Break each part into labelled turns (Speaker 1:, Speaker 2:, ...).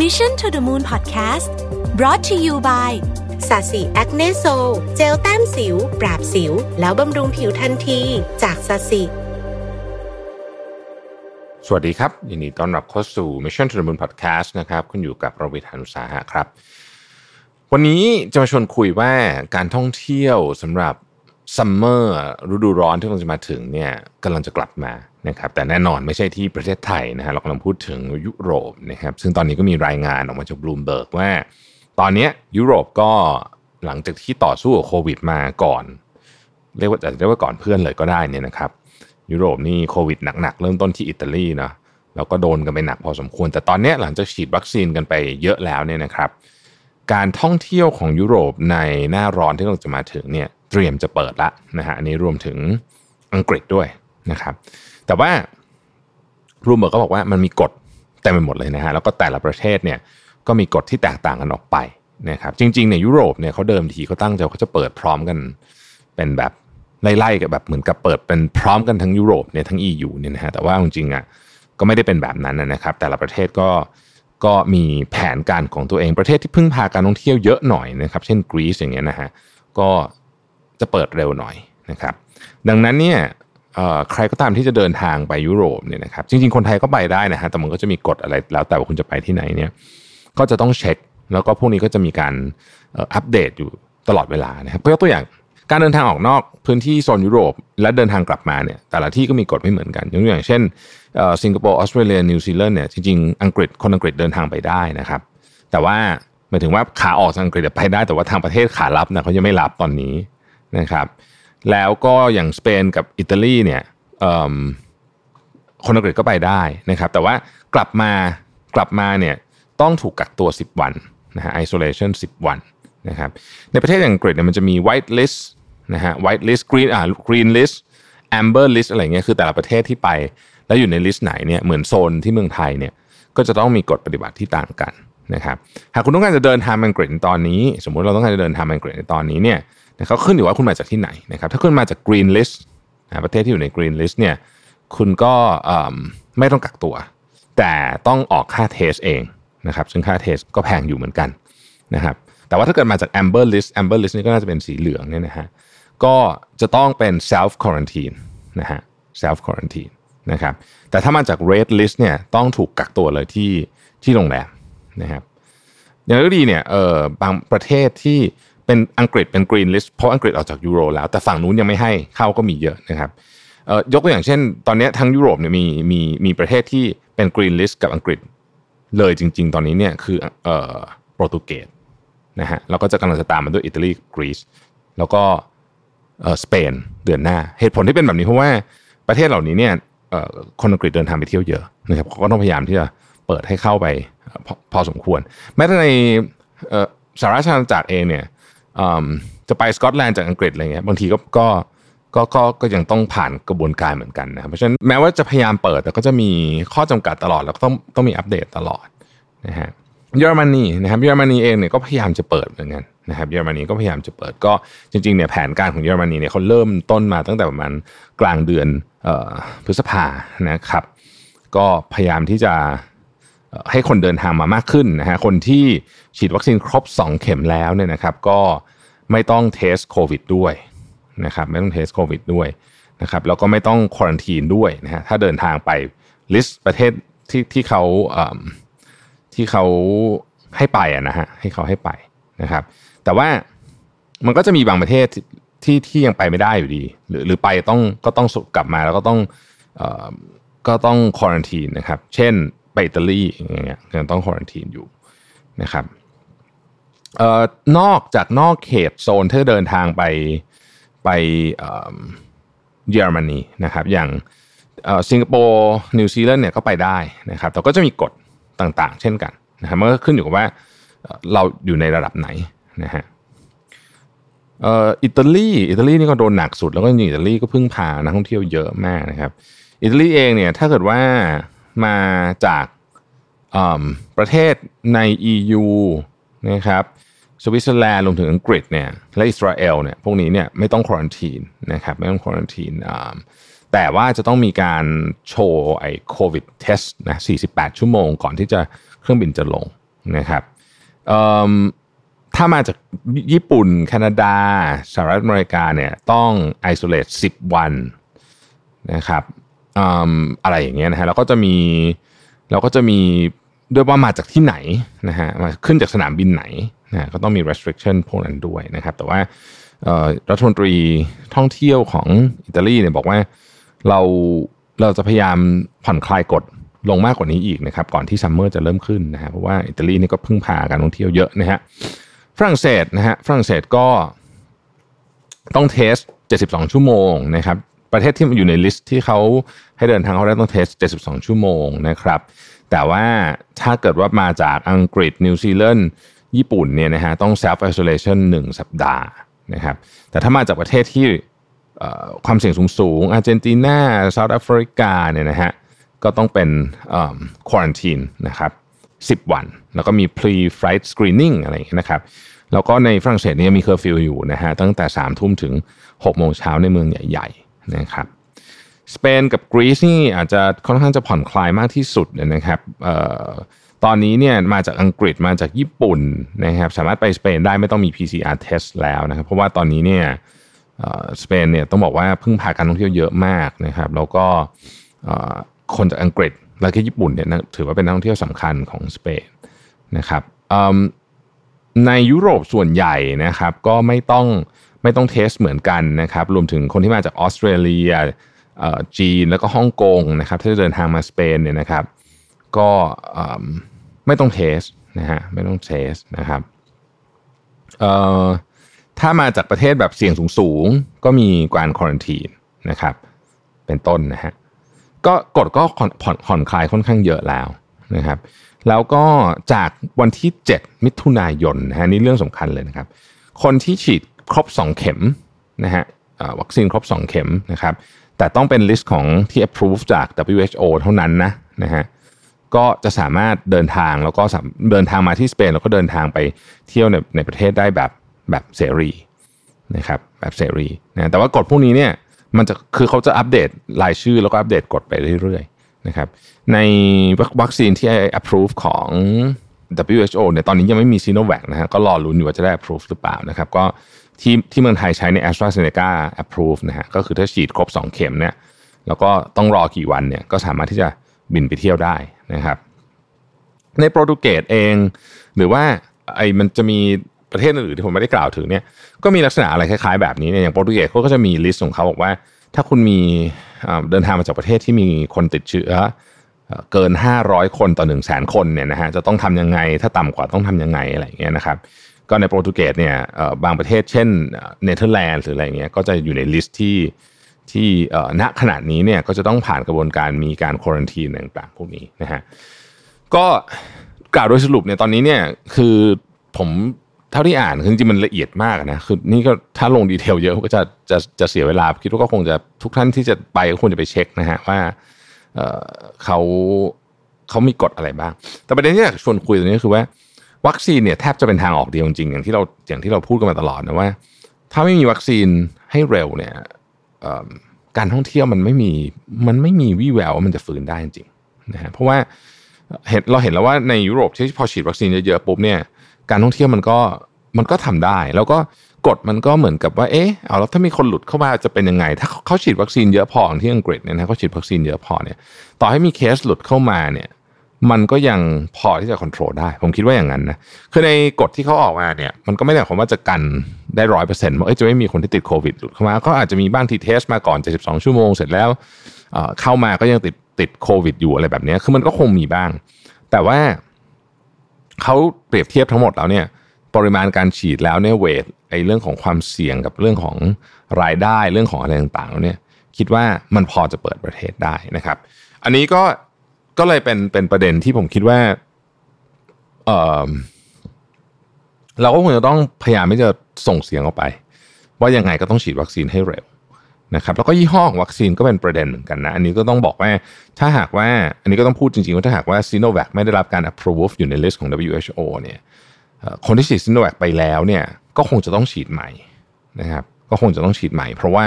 Speaker 1: Mission to the Moon Podcast brought to you by
Speaker 2: sasi Acne Sol เจลแต้มสิว ปราบสิว แล้วบำรุงผิวทันที จาก sasi ส
Speaker 3: วัสดีครับยินดีต้อนรับเข้าสู่ Mission to the Moon Podcast นะครับคุณอยู่กับผมรวิศ หาญอุตสาหะครับ วันนี้จะมาชวนคุยว่าการท่องเที่ยวสำหรับซัมเมอร์ฤดูร้อนที่กำลังจะมาถึงเนี่ยกำลังจะกลับมา นะครับแต่แน่นอนไม่ใช่ที่ประเทศไทยนะฮะเรากำลังพูดถึงยุโรปนะครับซึ่งตอนนี้ก็มีรายงานออกมาจากบลูมเบิร์กว่า ตอนนี้ยุโรปก็หลังจากที่ต่อสู้กับโควิดมาก่อน เรียกว่าจะเรียกว่าก่อนเพื่อนเลยก็ได้เนี่ยนะครับ ยุโรปนี่โควิดหนักๆ เริ่มต้นที่อิตาลีเนาะแล้วก็โดนกันไปหนักพอสมควร แต่ตอนนี้หลังจากฉีดวัคซีนกันไปเยอะแล้วเนี่ยนะครับ การท่องเที่ยวของยุโรปในหน้าร้อนที่กำลังจะมาถึงเนี่ยเตรียมจะเปิดละนะฮะอันนี้รวมถึงอังกฤษด้วยนะครับ แต่ว่ารูมเบิร์กก็บอกว่ามันมีกฎเต็มไปหมดเลยนะฮะแล้วก็แต่ละประเทศเนี่ยก็มีกฎที่แตกต่างกันออกไปนะครับจริงๆเนี่ยยุโรปเนี่ยเขาเดิมทีเขาตั้งใจเขาจะเปิดพร้อมกันเป็นแบบไล่ๆกับแบบเหมือนกับเปิดเป็นพร้อมกันทั้งยุโรปเนี่ยทั้ง EU เนี่ยนะฮะแต่ว่าจริงๆอะก็ไม่ได้เป็นแบบนั้นนะครับ แต่ละประเทศก็ก็มีแผนการของตัวเองประเทศที่พึ่งพาการท่องเที่ยวเยอะหน่อยนะครับเช่นกรีซอย่างเงี้ยนะฮะก็จะเปิดเร็วหน่อยนะครับ ดังนั้นเนี่ย ใครก็ตามที่จะเดินทางไปยุโรปเนี่ยนะครับจริงๆคนไทยก็ไปได้นะฮะแต่มันก็จะมีกฎอะไรแล้วแต่ว่าคุณจะไปที่ไหนเนี่ยก็จะต้องเช็ค แล้วก็พวกนี้ก็จะมีการอัปเดตอยู่ตลอดเวลานะครับเพื่อตัวอย่างการเดินทางออกนอกพื้นที่โซนยุโรป และเดินทางกลับมาเนี่ยแต่ละที่ก็มีกฎไม่เหมือนกันยกตัวอย่างเช่นสิงคโปร์ออสเตรเลียนิวซีแลนด์เนี่ยจริงๆอังกฤษคนอังกฤษเดินทางไปได้นะครับ แต่ว่าหมายถึงว่าขาออกจากอังกฤษไปได้ แต่ว่าทางประเทศขารับนะเขายังไม่รับตอนนี้นะครับ แล้วก็อย่างสเปนกับอิตาลีเนี่ยคนอังกฤษก็ไปได้นะครับ แต่ว่ากลับมากลับมาเนี่ยต้องถูกกักตัว 10 วันนะฮะ isolation 10 วันนะครับ ในประเทศอังกฤษเนี่ยมันจะมี white list นะฮะ white list green อ่า green list amber list อะไรเงี้ยคือแต่ละประเทศที่ไป แล้วอยู่ในลิสต์ไหนเนี่ยเหมือนโซนที่เมืองไทยเนี่ยก็จะต้องมีกฎปฏิบัติที่ต่างกันนะครับหากคุณต้องการจะเดินทางอังกฤษตอนนี้ สมมุติเราต้องการจะเดินทางอังกฤษในตอนนี้เนี่ย เขาขึ้นอยู่ว่าคุณมาจากที่ไหนนะครับถ้าคุณมาจาก green list ประเทศที่อยู่ใน green list เนี่ยคุณก็ไม่ต้องกักตัว แต่ต้องออกค่าเทสเองนะครับซึ่งค่าเทสก็แพงอยู่เหมือนกันนะครับแต่ว่าถ้าเกิดมาจาก amber list amber list นี่ก็น่าจะเป็นสีเหลืองเนี่ยนะฮะก็จะต้องเป็น self quarantine นะฮะ self quarantine นะครับแต่ถ้ามาจาก red list เนี่ยต้องถูกกักตัวเลยที่ที่โรงแรมนะครับอย่างก็ดีเนี่ยเออบางประเทศที่ เป็นอังกฤษเป็น green list เพราะอังกฤษออกจากยูโรแล้ว แต่ฝั่งนู้นยังไม่ให้เข้าก็มีเยอะนะครับยกตัวอย่างเช่น ตอนนี้ทั้งยุโรปเนี่ยมีมีมีประเทศที่เป็น green list กับอังกฤษเลยจริง ๆ ตอนนี้เนี่ยคือโปรตุเกสนะฮะแล้วก็จะกำลังจะตามมาด้วยอิตาลีกรีซแล้วก็สเปนเดือนหน้า เหตุผลที่เป็นแบบนี้เพราะว่าประเทศเหล่านี้เนี่ยคนอังกฤษเดินทางไปเที่ยวเยอะนะครับเขาก็ต้องพยายามที่จะเปิดให้เข้าไปพอพอสมควร แม้แต่ในสหราชอาณาจักรเองเนี่ย จะไปสกอตแลนด์จากอังกฤษอะไรเงี้ยบางทีก็ก็ก็ก็ก็ยังต้องผ่านกระบวนการเหมือนกันนะเพราะฉะนั้นแม้ว่าจะพยายามเปิดแต่ก็จะมีข้อจำกัดตลอดแล้วก็ต้องต้องมีอัปเดตตลอดนะฮะเยอรมนีนะครับเยอรมนีเองเนี่ยก็พยายามจะเปิดเหมือนกันนะครับเยอรมนีก็พยายามจะเปิดก็จริงๆเนี่ยแผนการของเยอรมนีเนี่ยเขาเริ่มต้นมาตั้งแต่ประมาณกลางเดือนพฤษภานะครับ ก็พยายามที่จะ ให้คนเดินทางมามากขึ้นนะฮะคนที่ฉีดวัคซีนครบ 2 เข็มแล้วเนี่ยนะครับ ก็ไม่ต้องเทสโควิดด้วยนะครับไม่ต้องเทสโควิดด้วยนะครับแล้วก็ไม่ต้องควอนตีนด้วยนะฮะถ้าเดินทางไปลิสต์ประเทศที่ที่เขาที่เขาให้ไปอะนะฮะให้เขาให้ไปนะครับ แต่ว่ามันก็จะมีบางประเทศที่ที่ยังไปไม่ได้อยู่ดี หรือหรือไปต้องก็ต้องกลับมาแล้วก็ต้องก็ต้องควอนตีนนะครับ เช่น ไปอิตาลีอย่างเงี้ยยังต้องควอนตีนอยู่นะครับเอ่อนอกจากนอกเขตโซนที่เดินทางไปไปเยอรมนีนะครับ อย่างสิงคโปร์นิวซีแลนด์เนี่ยก็ไปได้นะครับ แต่ก็จะมีกฎต่างๆ เช่นกันนะครับมันก็ขึ้นอยู่กับว่าเราอยู่ในระดับไหนนะฮะอิตาลีอิตาลีนี่ก็โดนหนักสุดแล้วก็อิตาลีก็พึ่งพานักท่องเที่ยวเยอะมากนะครับ อิตาลีเองเนี่ยถ้าเกิดว่า มาจากประเทศใน EU นะครับสวิตเซอร์แลนด์รวมถึงอังกฤษเนี่ยและอิสราเอลเนี่ยพวกนี้เนี่ยไม่ต้องควอนตีนนะครับไม่ต้องควอนตีนแต่ว่าจะต้องมีการโชว์ไอ้โควิดเทสนะ48 ชั่วโมงก่อนที่จะเครื่องบินจะลงนะครับถ้ามาจากญี่ปุ่น แคนาดาสหรัฐอเมริกาเนี่ยต้องไอโซเลต10 วันนะครับ อะไรอย่างเงี้ยนะฮะแล้วก็จะมีเราก็จะมีด้วยว่ามาจากที่ไหนนะฮะมาขึ้นจากสนามบินไหนนะก็ต้องมี restriction พวกนั้นด้วยนะครับ แต่ว่ารัฐมนตรีท่องเที่ยวของอิตาลีเนี่ยบอกว่าเราเราจะพยายามผ่อนคลายกฎลงมากกว่านี้อีกนะครับ ก่อนที่ซัมเมอร์จะเริ่มขึ้นนะฮะเพราะว่าอิตาลีนี่ก็พึ่งพาการท่องเที่ยวเยอะนะฮะฝรั่งเศสนะฮะฝรั่งเศสก็ต้อง test 72 ชั่วโมงนะครับ ประเทศที่อยู่ใน list ที่เขาให้เดินทางเข้าได้ต้อง test 72 ชั่วโมงนะครับ แต่ว่าถ้าเกิดว่ามาจากอังกฤษนิวซีแลนด์ญี่ปุ่นเนี่ยนะฮะต้อง self isolation 1 สัปดาห์นะครับ แต่ถ้ามาจากประเทศที่ความเสี่ยงสูงสูงอาร์เจนตินา South Africa เนี่ยนะฮะก็ต้องเป็น quarantine นะครับ10 วัน แล้วก็มี pre flight screening อะไรอย่างเงี้ยนะครับ แล้วก็ในฝรั่งเศสเนี่ยมีเคอร์ฟิวอยู่นะฮะตั้งแต่3ามทุ่มถึง6โมงเช้าในเมืองใหญ่ นะครับสเปนกับกรีซนี่อาจจะค่อนข้างจะผ่อนคลายมากที่สุดนะครับตอนนี้เนี่ยมาจากอังกฤษมาจากญี่ปุ่นนะครับสามารถไปสเปนได้ไม่ต้องมี PCR test แล้วนะครับ เพราะว่าตอนนี้เนี่ยสเปนเนี่ยต้องบอกว่าพึ่งพาการท่องเที่ยวเยอะมากนะครับ แล้วก็คนจากอังกฤษและก็ญี่ปุ่นเนี่ยถือว่าเป็นนักท่องเที่ยวสำคัญของสเปนนะครับ ในยุโรปส่วนใหญ่นะครับก็ไม่ต้องไม่ต้องเทสเหมือนกันนะครับรวมถึงคนที่มาจากออสเตรเลียจีนแล้วก็ฮ่องกงนะครับถ้าจะเดินทางมาสเปนเนี่ยนะครับก็ไม่ต้องเทสนะฮะไม่ต้องเทสนะครับถ้ามาจากประเทศแบบเสี่ยงสูงๆ ก็มีการควอนตีนนะครับเป็นต้นนะฮะก็กดก็ผ่อนผ่อนคลายค่อนข้างเยอะแล้ว นะครับ แล้วก็จากวันที่ 7 มิถุนายนนะฮะนี่เรื่องสำคัญเลยนะครับ คนที่ฉีดครบ 2 เข็มนะฮะวัคซีนครบ 2 เข็มนะครับ แต่ต้องเป็น list ของที่ approve จาก WHO เท่านั้นนะนะฮะก็จะสามารถเดินทางแล้วก็เดินทางมาที่สเปนแล้วก็เดินทางไปเที่ยวในในประเทศได้แบบแบบเสรีนะครับแบบเสรีนะแต่ว่ากฎพวกนี้เนี่ยมันจะคือเขาจะอัปเดตรายชื่อแล้วก็อัปเดตกฎไปเรื่อย นะครับในวัคซีนที่ approve ของ WHO เนี่ยตอนนี้ยังไม่มีซีโนแวคนะฮะก็รอลุ้นอยู่ว่าจะได้ approve หรือเปล่านะครับก็ที่ที่เมืองไทยใช้ใน a s t r a z เซ e c a approve นะฮะก็คือถ้าฉีดครบ 2 เข็มเนี่ยแล้วก็ต้องรอกี่วันเนี่ยก็สามารถที่จะบินไปเที่ยวได้นะครับ ในโปรตุเกสเอง หรือว่าไอ้มันจะมีประเทศอื่นที่ผมไม่ได้กล่าวถึงเนี่ยก็มีลักษณะอะไรคล้ายๆแบบนี้เนี่ยอย่างโปรตุเกสเขาก็จะมี list ของเขาบอกว่า ถ้าคุณมีเดินทางมาจากประเทศที่มีคนติดเชื้อเกิน 500 คนต่อ 1 0 0 0 0แสนคนเนี่ยนะฮะจะต้องทำยังไง ถ้าต่ำกว่าต้องทำยังไงอะไรอย่างเงี้ยนะครับก็ในโปรตุเกสเนี่ยบางประเทศเช่นเนเธอร์แลนด์หรืออะไรเงี้ยก็จะอยู่ใน list ที่ที่ณขณะนี้เนี่ยก็จะต้องผ่านกระบวนการมีการ quarantine ต่างๆพวกนี้นะฮะก็กล่าวโดยสรุปเนี่ยตอนนี้เนี่ยคือผม เท่าที่อ่านคือจริงมันละเอียดมากนะคือนี่ก็ถ้าลงดีเทลเยอะก็จะจะจะเสียเวลาคิดว่าก็คงจะทุกท่านที่จะไปก็ควรจะไปเช็คนะฮะว่าเเขาเขามีกฎอะไรบ้าง แต่ประเด็นที่อยากชวนคุยตรงนี้คือว่าวัคซีนเนี่ยแทบจะเป็นทางออกเดียวจริงอย่างที่เราอย่างที่เราพูดกันมาตลอดนะว่า ถ้าไม่มีวัคซีนให้เร็วเนี่ยการท่องเที่ยวมันไม่มีมันไม่มีวี่แววว่ามันจะฟื้นได้จริงนะฮะเพราะว่าเห็นเราเห็นแล้วว่าในยุโรปที่พอฉีดวัคซีนเยอะๆปุ๊บเนี่ย การท่องเที่ยวมันก็มันก็ทำได้ แล้วก็กฎมันก็เหมือนกับว่าเอ๊ะเอาแล้วถ้ามีคนหลุดเข้ามาจะเป็นยังไง ถ้าเขาฉีดวัคซีนเยอะพอที่อังกฤษเนี่ยนะเขาฉีดวัคซีนเยอะพอเนี่ยต่อให้มีเคสหลุดเข้ามาเนี่ยมันก็ยังพอที่จะควบคุมได้ ผมคิดว่าอย่างนั้นนะคือในกฎที่เขาออกมาเนี่ยมันก็ไม่ได้หมายความว่าจะกันได้ร้อยเปอร์เซ็นต์ว่าจะไม่มีคนที่ติดโควิดหลุดเข้ามาก็อาจจะมีบ้างที่ test มาก่อน 72 ชั่วโมงเสร็จแล้วเข้ามาก็ยังติดติดโควิดอยู่อะไรแบบนี้คือมันก็คงมีบ้าง แต่ว่า เขาเปรียบเทียบทั้งหมดแล้วเนี่ยปริมาณการฉีดแล้วเนี่ยเวทไอ้เรื่องของความเสี่ยงกับเรื่องของรายได้เรื่องของอะไรต่างๆเนี่ยคิดว่ามันพอจะเปิดประเทศได้นะครับ อันนี้ก็ก็เลยเป็นเป็นประเด็นที่ผมคิดว่าเออเราก็คงจะต้องพยายามที่จะส่งเสียงออกไป ว่ายังไงก็ต้องฉีดวัคซีนให้เร็ว นะครับแล้วก็ยี่ห้อของวัคซีนก็เป็นประเด็นเหมือนกันนะ อันนี้ก็ต้องบอกว่าถ้าหากว่าอันนี้ก็ต้องพูดจริงๆว่าถ้าหากว่าซิโนแวคไม่ได้รับการ approve อยู่ใน list ของ WHO เนี่ยคนที่ฉีดซิโนแวคไปแล้วเนี่ยก็คงจะต้องฉีดใหม่นะครับก็คงจะต้องฉีดใหม่ เพราะว่า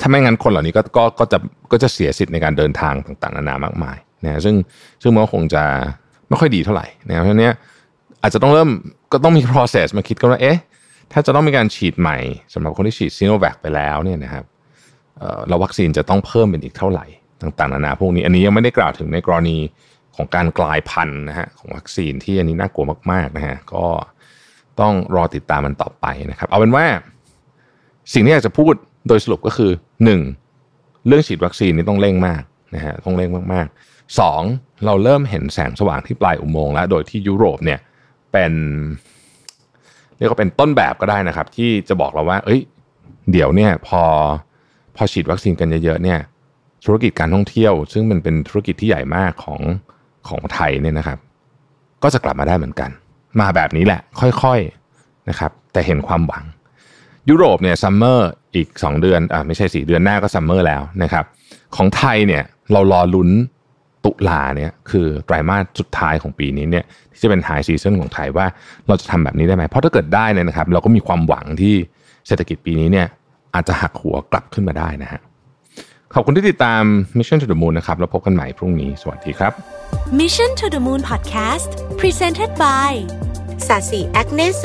Speaker 3: ถ้าไม่งั้นคนเหล่านี้ก็ก็ก็จะก็จะเสียสิทธิ์ในการเดินทางต่างๆนานามากมายนะซึ่งซึ่งมันก็คงจะไม่ค่อยดีเท่าไหร่นะเพราะนี้อาจจะต้องเริ่มก็ต้องมี process มาคิดกันว่าเอ๊ะถ้าจะต้องมีการฉีดใหม่สำหรับคนที่ฉีดซีโนแวคไปแล้วเนี่ยนะครับ เราวัคซีนจะต้องเพิ่มเป็นอีกเท่าไหร่ต่างๆนานาพวกนี้ อันนี้ยังไม่ได้กล่าวถึงในกรณีของการกลายพันธุ์นะฮะของวัคซีนที่อันนี้น่ากลัวมากๆนะฮะก็ต้องรอติดตามมันต่อไปนะครับ เอาเป็นว่าสิ่งที่อยากจะพูดโดยสรุปก็คือ 1. เรื่องฉีดวัคซีนนี่ต้องเร่งมากนะฮะต้องเร่งมากๆ 2. เราเริ่มเห็นแสงสว่างที่ปลายอุโมงค์แล้วโดยที่ยุโรปเนี่ยเป็นเรียกว่าเป็นต้นแบบก็ได้นะครับ ที่จะบอกเราว่า เอ้ย เดี๋ยวเนี่ยพอ พอฉีดวัคซีนกันเยอะๆเนี่ยธุรกิจการท่องเที่ยว ซึ่งมันเป็นธุรกิจที่ใหญ่มากของของไทยเนี่ยนะครับ ก็จะกลับมาได้เหมือนกัน มาแบบนี้แหละ ค่อยๆนะครับ แต่เห็นความหวัง ยุโรปเนี่ยซัมเมอร์อีก 2 เดือนอ่าไม่ใช่สิเดือนหน้าก็ซัมเมอร์แล้วนะครับ ของไทยเนี่ยเรารอลุ้นตุลาเนี่ยคือไตรมาสสุดท้ายของปีนี้เนี่ยที่จะเป็น high season ของไทยว่าเราจะทำแบบนี้ได้ไหมเพราะถ้าเกิดได้เนี่ยนะครับ เราก็มีความหวังที่เศรษฐกิจปีนี้เนี่ย อาจจะหักหัวกลับขึ้นมาได้นะฮะขอบคุณที่ติดตาม Mission to the Moon นะครับ แล้วพบกันใหม่พรุ่งนี้ สวัสดีครับ
Speaker 1: Mission to the Moon Podcast Presented by
Speaker 2: sasi Acne Sol